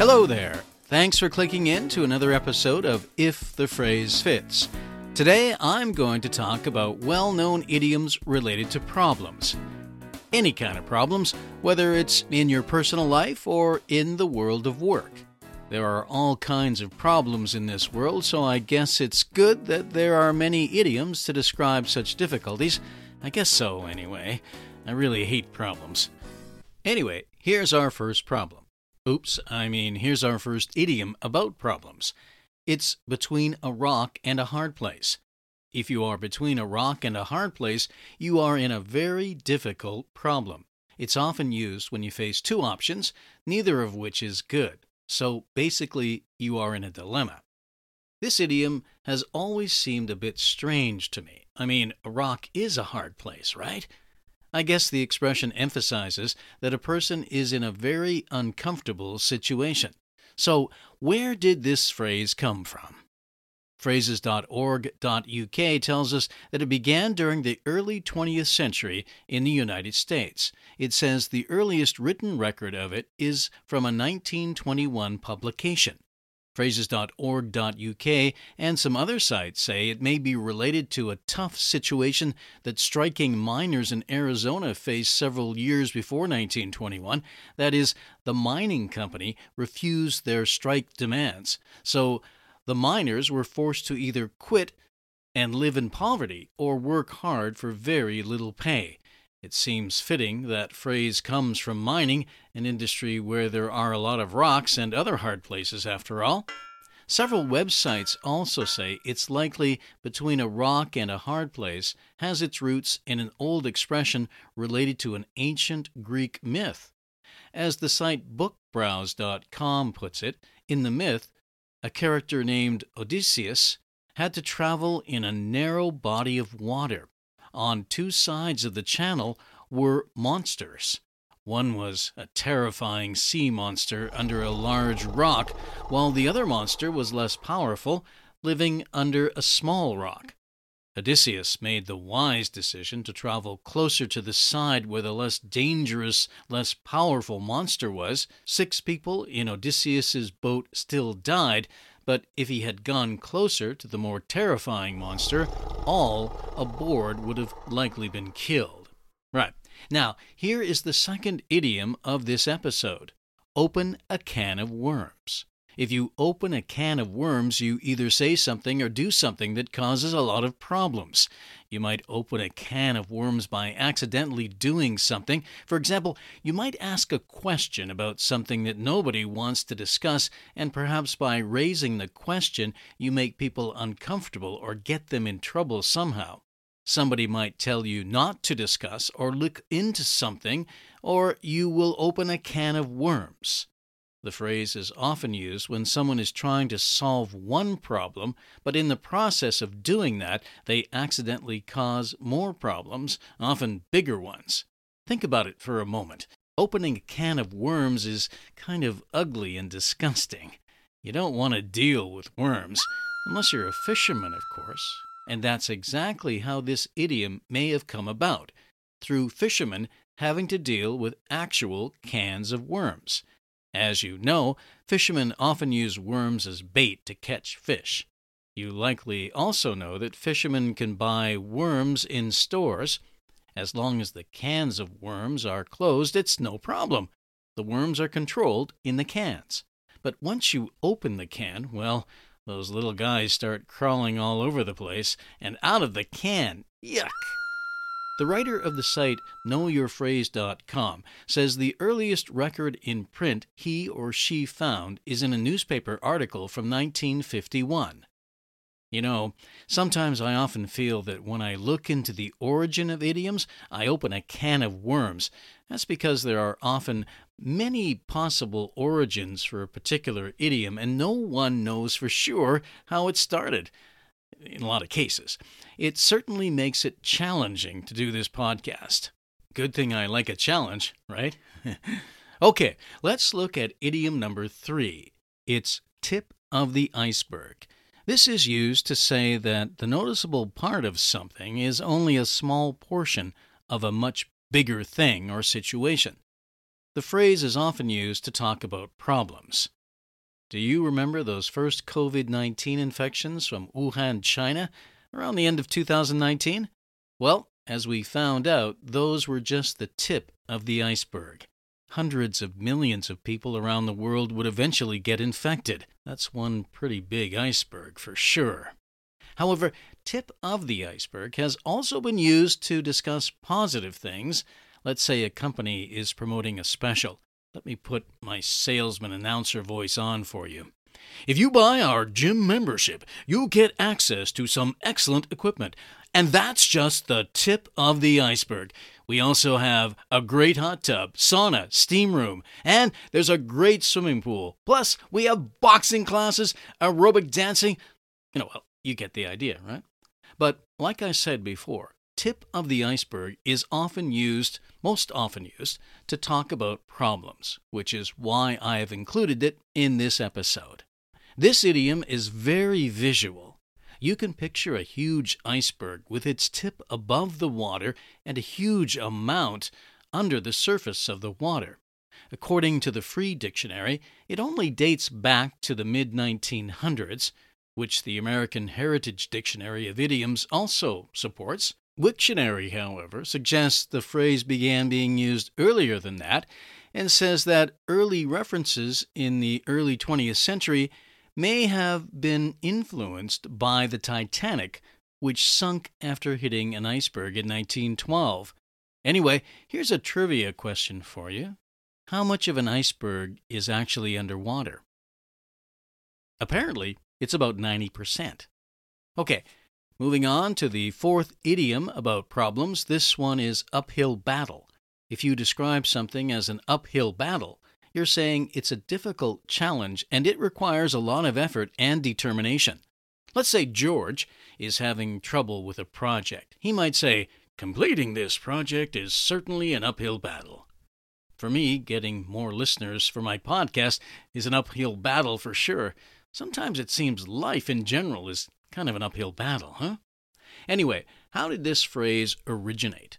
Hello there. Thanks for clicking in to another episode of If the Phrase Fits. Today I'm going to talk about well known idioms related to problems. Any kind of problems, whether it's in your personal life or in the world of work. There are all kinds of problems in this world, so I guess it's good that there are many idioms to describe such difficulties. I guess so, anyway. I really hate problems. Anyway, here's our first problem. Oops, I mean, here's our first idiom about problems. It's between a rock and a hard place. If you are between a rock and a hard place, you are in a very difficult problem. It's often used when you face two options, neither of which is good. So basically, you are in a dilemma. This idiom has always seemed a bit strange to me. I mean, a rock is a hard place, right? I guess the expression emphasizes that a person is in a very uncomfortable situation. So, where did this phrase come from? Phrases.org.uk tells us that it began during the early 20th century in the United States. It says the earliest written record of it is from a 1921 publication. Phrases.org.uk and some other sites say it may be related to a tough situation that striking miners in Arizona faced several years before 1921. That is, the mining company refused their strike demands. So, the miners were forced to either quit and live in poverty or work hard for very little pay. It seems fitting that phrase comes from mining, an industry where there are a lot of rocks and other hard places, after all. Several websites also say it's likely between a rock and a hard place has its roots in an old expression related to an ancient Greek myth. As the site bookbrowse.com puts it, in the myth, a character named Odysseus had to travel in a narrow body of water. On two sides of the channel were monsters. One was a terrifying sea monster under a large rock, while the other monster was less powerful, living under a small rock. Odysseus made the wise decision to travel closer to the side where the less dangerous, less powerful monster was. Six people in Odysseus's boat still died, but if he had gone closer to the more terrifying monster, all aboard would have likely been killed. Right. Now, here is the second idiom of this episode open a can of worms. If you open a can of worms, you either say something or do something that causes a lot of problems. You might open a can of worms by accidentally doing something. For example, you might ask a question about something that nobody wants to discuss, and perhaps by raising the question, you make people uncomfortable or get them in trouble somehow. Somebody might tell you not to discuss or look into something, or you will open a can of worms. The phrase is often used when someone is trying to solve one problem, but in the process of doing that, they accidentally cause more problems, often bigger ones. Think about it for a moment. Opening a can of worms is kind of ugly and disgusting. You don't want to deal with worms, unless you're a fisherman, of course. And that's exactly how this idiom may have come about through fishermen having to deal with actual cans of worms. As you know, fishermen often use worms as bait to catch fish. You likely also know that fishermen can buy worms in stores. As long as the cans of worms are closed, it's no problem. The worms are controlled in the cans. But once you open the can, well, those little guys start crawling all over the place and out of the can. Yuck! The writer of the site knowyourphrase.com says the earliest record in print he or she found is in a newspaper article from 1951. You know, sometimes I often feel that when I look into the origin of idioms, I open a can of worms. That's because there are often many possible origins for a particular idiom, and no one knows for sure how it started in a lot of cases. It certainly makes it challenging to do this podcast. Good thing I like a challenge, right? okay, let's look at idiom number three. It's tip of the iceberg. This is used to say that the noticeable part of something is only a small portion of a much bigger thing or situation. The phrase is often used to talk about problems. Do you remember those first COVID 19 infections from Wuhan, China, around the end of 2019? Well, as we found out, those were just the tip of the iceberg. Hundreds of millions of people around the world would eventually get infected. That's one pretty big iceberg for sure. However, tip of the iceberg has also been used to discuss positive things. Let's say a company is promoting a special. Let me put my salesman announcer voice on for you. If you buy our gym membership, you'll get access to some excellent equipment. And that's just the tip of the iceberg. We also have a great hot tub, sauna, steam room, and there's a great swimming pool. Plus, we have boxing classes, aerobic dancing. You know, well, you get the idea, right? But like I said before, tip of the iceberg is often used, most often used, to talk about problems, which is why I have included it in this episode. This idiom is very visual. You can picture a huge iceberg with its tip above the water and a huge amount under the surface of the water. According to the Free Dictionary, it only dates back to the mid 1900s, which the American Heritage Dictionary of Idioms also supports. Wiktionary, however, suggests the phrase began being used earlier than that and says that early references in the early 20th century may have been influenced by the Titanic, which sunk after hitting an iceberg in 1912. Anyway, here's a trivia question for you How much of an iceberg is actually underwater? Apparently, it's about 90%. Okay, moving on to the fourth idiom about problems. This one is uphill battle. If you describe something as an uphill battle, you're saying it's a difficult challenge and it requires a lot of effort and determination. Let's say George is having trouble with a project. He might say, Completing this project is certainly an uphill battle. For me, getting more listeners for my podcast is an uphill battle for sure. Sometimes it seems life in general is kind of an uphill battle, huh? Anyway, how did this phrase originate?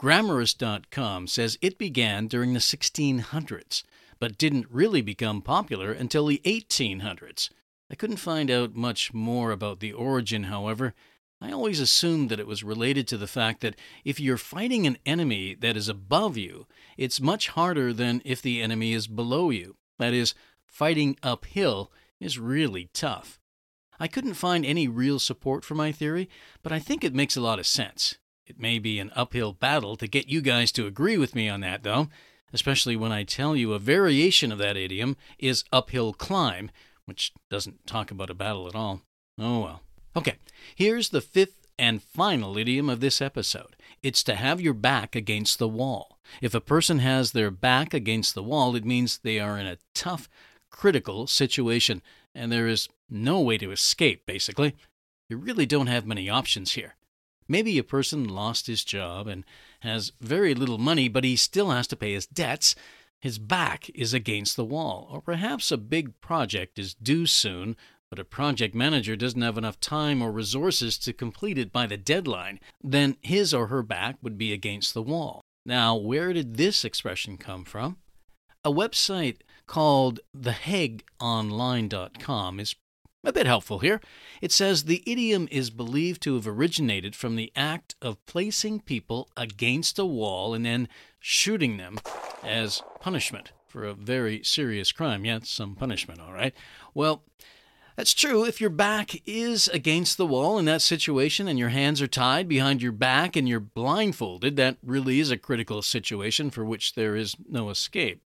Grammarist.com says it began during the 1600s, but didn't really become popular until the 1800s. I couldn't find out much more about the origin, however. I always assumed that it was related to the fact that if you're fighting an enemy that is above you, it's much harder than if the enemy is below you. That is, fighting uphill is really tough. I couldn't find any real support for my theory, but I think it makes a lot of sense. It may be an uphill battle to get you guys to agree with me on that, though, especially when I tell you a variation of that idiom is uphill climb, which doesn't talk about a battle at all. Oh well. Okay, here's the fifth and final idiom of this episode it's to have your back against the wall. If a person has their back against the wall, it means they are in a tough, critical situation and there is no way to escape, basically. You really don't have many options here. Maybe a person lost his job and has very little money, but he still has to pay his debts. His back is against the wall. Or perhaps a big project is due soon, but a project manager doesn't have enough time or resources to complete it by the deadline. Then his or her back would be against the wall. Now, where did this expression come from? A website called thehagueonline.com is a bit helpful here. It says the idiom is believed to have originated from the act of placing people against a wall and then shooting them as punishment for a very serious crime. Yeah, some punishment, all right. Well, that's true. If your back is against the wall in that situation and your hands are tied behind your back and you're blindfolded, that really is a critical situation for which there is no escape.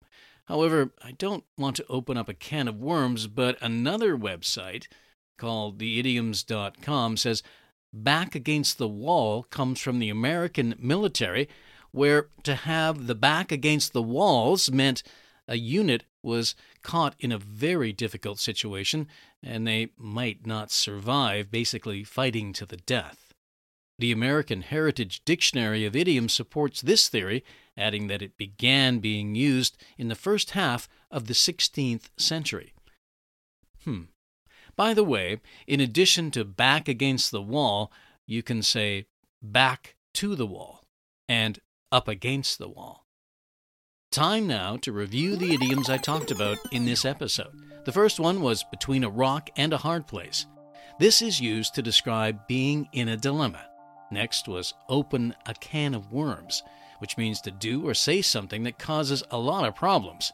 However, I don't want to open up a can of worms, but another website called theidioms.com says back against the wall comes from the American military, where to have the back against the walls meant a unit was caught in a very difficult situation and they might not survive, basically fighting to the death. The American Heritage Dictionary of Idioms supports this theory, adding that it began being used in the first half of the 16th century. Hmm. By the way, in addition to back against the wall, you can say back to the wall and up against the wall. Time now to review the idioms I talked about in this episode. The first one was between a rock and a hard place. This is used to describe being in a dilemma. Next was open a can of worms, which means to do or say something that causes a lot of problems.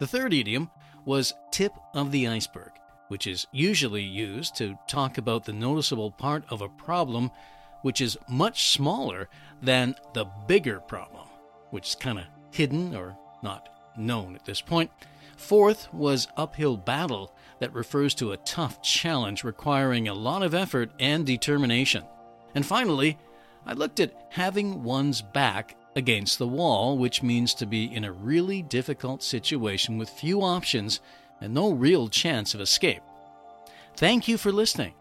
The third idiom was tip of the iceberg, which is usually used to talk about the noticeable part of a problem which is much smaller than the bigger problem, which is kind of hidden or not known at this point. Fourth was uphill battle, that refers to a tough challenge requiring a lot of effort and determination. And finally, I looked at having one's back against the wall, which means to be in a really difficult situation with few options and no real chance of escape. Thank you for listening.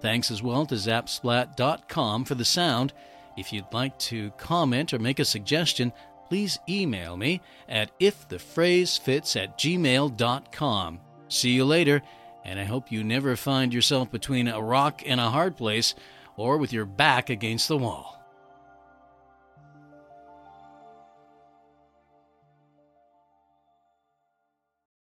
Thanks as well to zapsplat.com for the sound. If you'd like to comment or make a suggestion, please email me at ifthephrasefits at gmail.com. See you later, and I hope you never find yourself between a rock and a hard place or with your back against the wall.